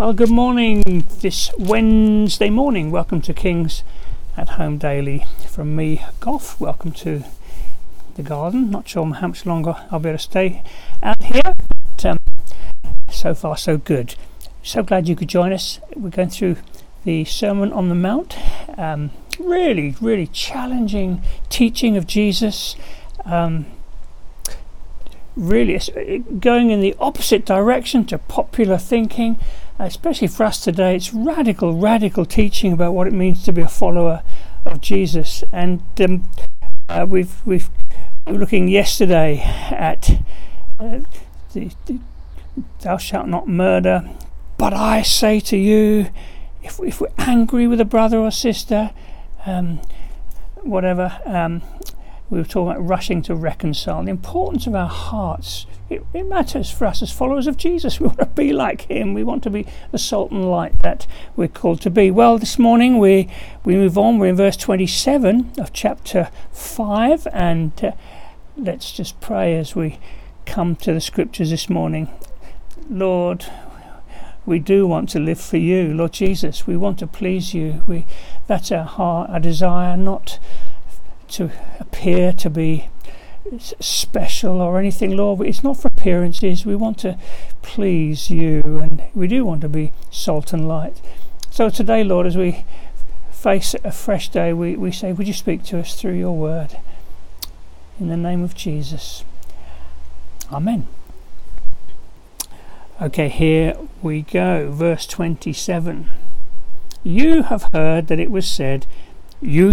Well, good morning this Wednesday morning. Welcome to King's at Home Daily from me, Goff. Welcome to the garden. Not sure how much longer I'll be able to stay out here, but um, so far so good. So glad you could join us. We're going through the Sermon on the Mount. Um, really, really challenging teaching of Jesus. Um, really going in the opposite direction to popular thinking especially for us today, it's radical, radical teaching about what it means to be a follower of Jesus. And um, uh, we've we've we were looking yesterday at uh, the, the, "Thou shalt not murder," but I say to you, if if we're angry with a brother or sister, um, whatever. Um, we were talking about rushing to reconcile, the importance of our hearts. It, it, matters for us as followers of Jesus. We want to be like Him. We want to be the salt and light that we're called to be. Well, this morning we we move on. We're in verse 27 of chapter 5, and uh, let's just pray as we come to the scriptures this morning. Lord, we do want to live for you, Lord Jesus. We want to please you. We that's our heart, our desire, not to appear to be special or anything, Lord. It's not for appearances. We want to please you and we do want to be salt and light. So today, Lord, as we face a fresh day, we, we say, Would you speak to us through your word? In the name of Jesus. Amen. Okay, here we go. Verse 27. You have heard that it was said, you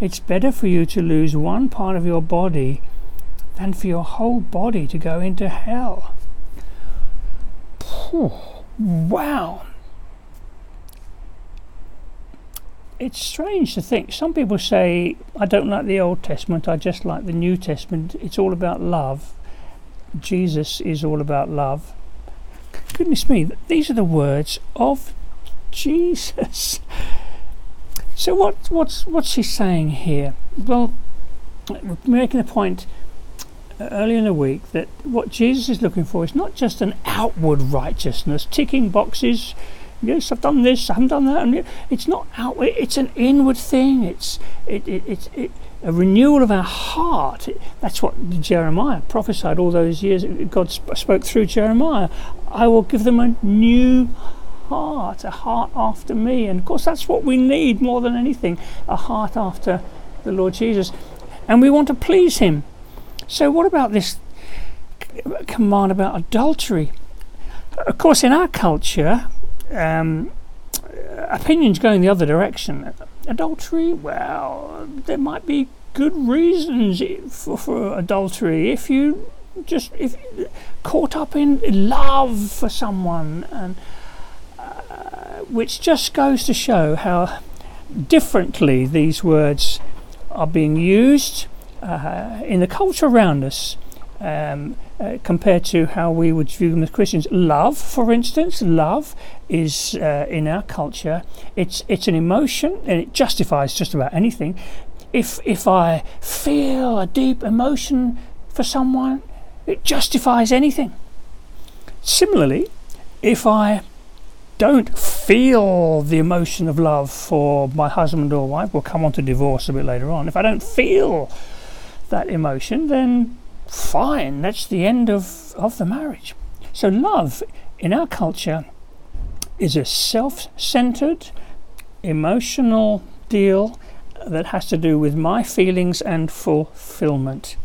It's better for you to lose one part of your body than for your whole body to go into hell. wow. It's strange to think. Some people say, I don't like the Old Testament, I just like the New Testament. It's all about love. Jesus is all about love. Goodness me, these are the words of Jesus. So what what's what's she saying here? Well, we're making a point uh, earlier in the week that what Jesus is looking for is not just an outward righteousness, ticking boxes. Yes, I've done this. I haven't done that. And it's not outward. It's an inward thing. It's it, it, it's it, a renewal of our heart. That's what Jeremiah prophesied all those years. God sp- spoke through Jeremiah. I will give them a new heart, a heart after me. And of course, that's what we need more than anything a heart after the Lord Jesus. And we want to please Him. So, what about this command about adultery? Of course, in our culture, um, opinions going the other direction. Adultery, well, there might be good reasons for, for adultery if you just if caught up in love for someone and which just goes to show how differently these words are being used uh, in the culture around us um, uh, compared to how we would view them as Christians. Love, for instance, love is uh, in our culture. It's it's an emotion and it justifies just about anything. If if I feel a deep emotion for someone, it justifies anything. Similarly, if I don't feel the emotion of love for my husband or wife, we'll come on to divorce a bit later on. If I don't feel that emotion, then fine, that's the end of, of the marriage. So, love in our culture is a self centered, emotional deal that has to do with my feelings and fulfillment.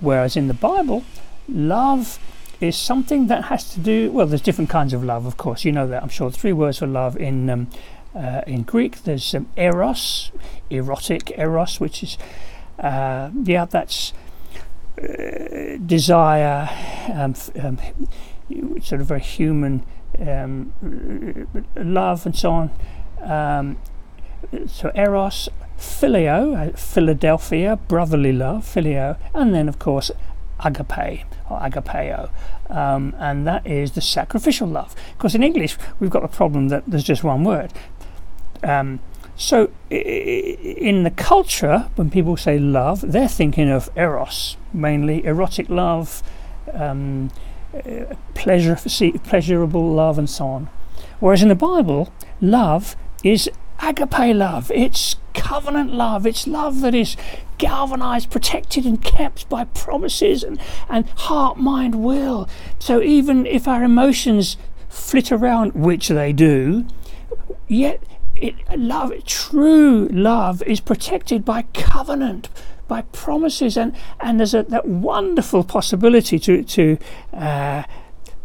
Whereas in the Bible, love is something that has to do. Well, there's different kinds of love, of course. You know that. I'm sure. Three words for love in um, uh, in Greek. There's um, eros, erotic eros, which is uh, yeah, that's uh, desire, um, um, sort of very human um, love and so on. Um, so eros, phileo, uh, Philadelphia, brotherly love, phileo, and then of course agape or agapeo, um, and that is the sacrificial love. Because in English we've got the problem that there's just one word. Um, so in the culture, when people say love, they're thinking of eros, mainly erotic love, um, uh, pleasure, pleasurable love, and so on. Whereas in the Bible, love is agape love. It's covenant love. It's love that is galvanized, protected, and kept by promises and, and heart, mind, will. So even if our emotions flit around, which they do, yet it, love, true love, is protected by covenant, by promises, and and there's a, that wonderful possibility to to, uh,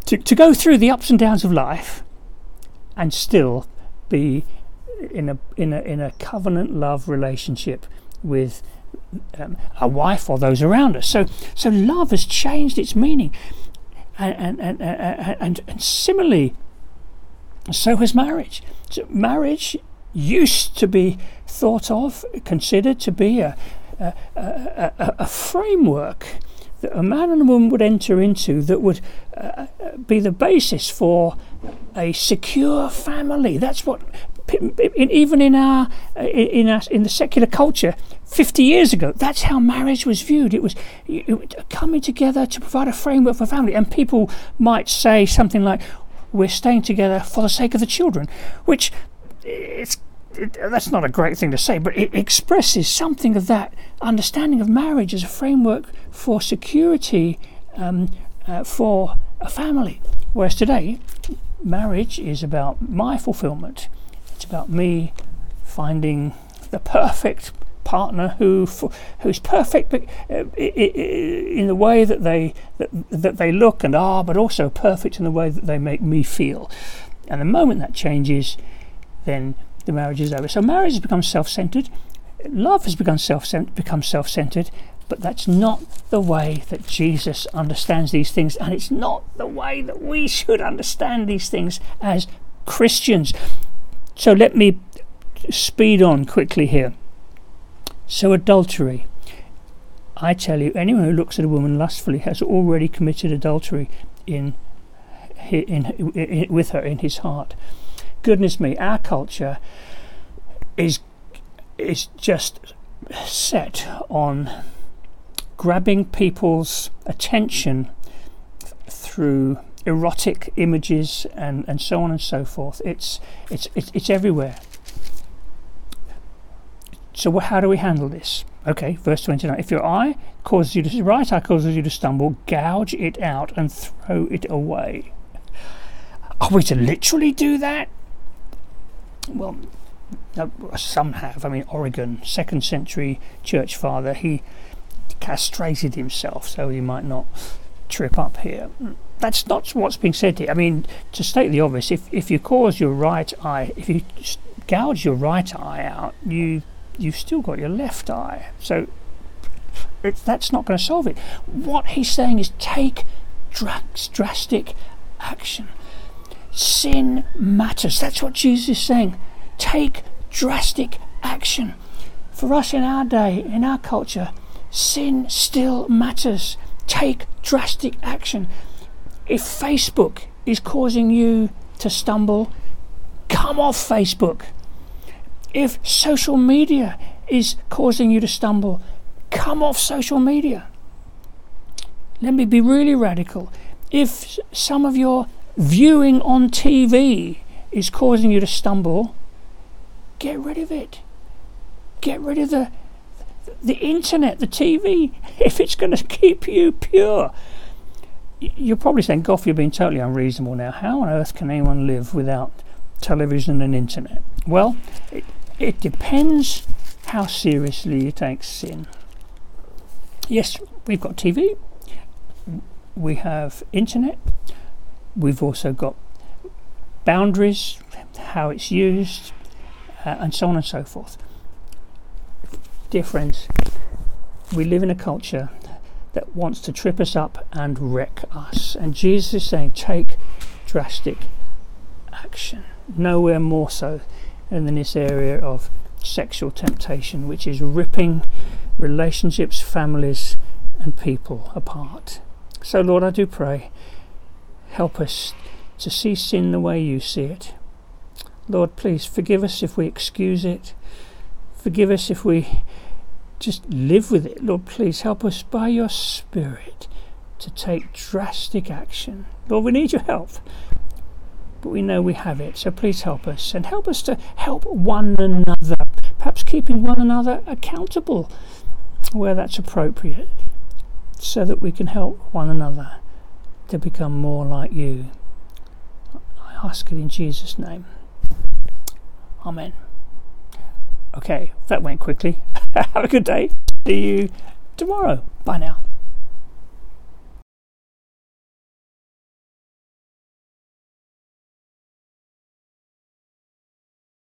to to go through the ups and downs of life, and still be in a in a in a covenant love relationship with um, a wife or those around us. So so love has changed its meaning, and and and, and, and similarly, so has marriage. So marriage used to be thought of, considered to be a a, a, a, a framework that a man and a woman would enter into that would uh, be the basis for a secure family. That's what even in our in our, in the secular culture 50 years ago that's how marriage was viewed. It was coming together to provide a framework for family. And people might say something like we're staying together for the sake of the children which it's it, that's not a great thing to say, but it expresses something of that understanding of marriage as a framework for security um, uh, for a family. Whereas today, marriage is about my fulfillment it's about me finding the perfect partner who who's perfect uh, in the way that they that, that they look and are, but also perfect in the way that they make me feel. And the moment that changes, then the marriage is over. So marriage has become self-centered. Love has become self become self-centered. But that's not the way that Jesus understands these things, and it's not the way that we should understand these things as Christians. So let me speed on quickly here. So, adultery. I tell you, anyone who looks at a woman lustfully has already committed adultery in, in, in, in, with her in his heart. Goodness me, our culture is is just set on grabbing people's attention through erotic images and, and so on and so forth. It's, it's, it's, it's everywhere. So, how do we handle this? Okay, verse 29. If your eye causes you to, right eye causes you to stumble, gouge it out and throw it away. Are we to literally do that? Well, some have. I mean, Origen, second century church father, he castrated himself so he might not trip up here that's not what's being said here. I mean, to state the obvious, if, if you cause your right eye, if you gouge your right eye out, you you've still got your left eye. So that's not going to solve it. What he's saying is take drastic action. Sin matters. That's what Jesus is saying. Take drastic action. For us in our day, in our culture, sin still matters. Take drastic action. If Facebook is causing you to stumble, come off Facebook. If social media is causing you to stumble, come off social media. Let me be really radical. If some of your viewing on TV is causing you to stumble, get rid of it. Get rid of the the internet, the TV, if it's going to keep you pure you're probably saying, Goff, you're being totally unreasonable now. How on earth can anyone live without television and internet? Well, it, it depends how seriously you take sin. Yes, we've got TV, we have internet, we've also got boundaries, how it's used, uh, and so on and so forth. Dear friends, we live in a culture that wants to trip us up and wreck us. And Jesus is saying, take drastic action. Nowhere more so than in this area of sexual temptation, which is ripping relationships, families, and people apart. So, Lord, I do pray, help us to see sin the way you see it. Lord, please forgive us if we excuse it. Forgive us if we just live with it. Lord, please help us by your Spirit to take drastic action. Lord, we need your help, but we know we have it. So please help us and help us to help one another, perhaps keeping one another accountable where that's appropriate, so that we can help one another to become more like you. I ask it in Jesus' name. Amen. Okay, that went quickly. Have a good day. See you tomorrow. Bye now.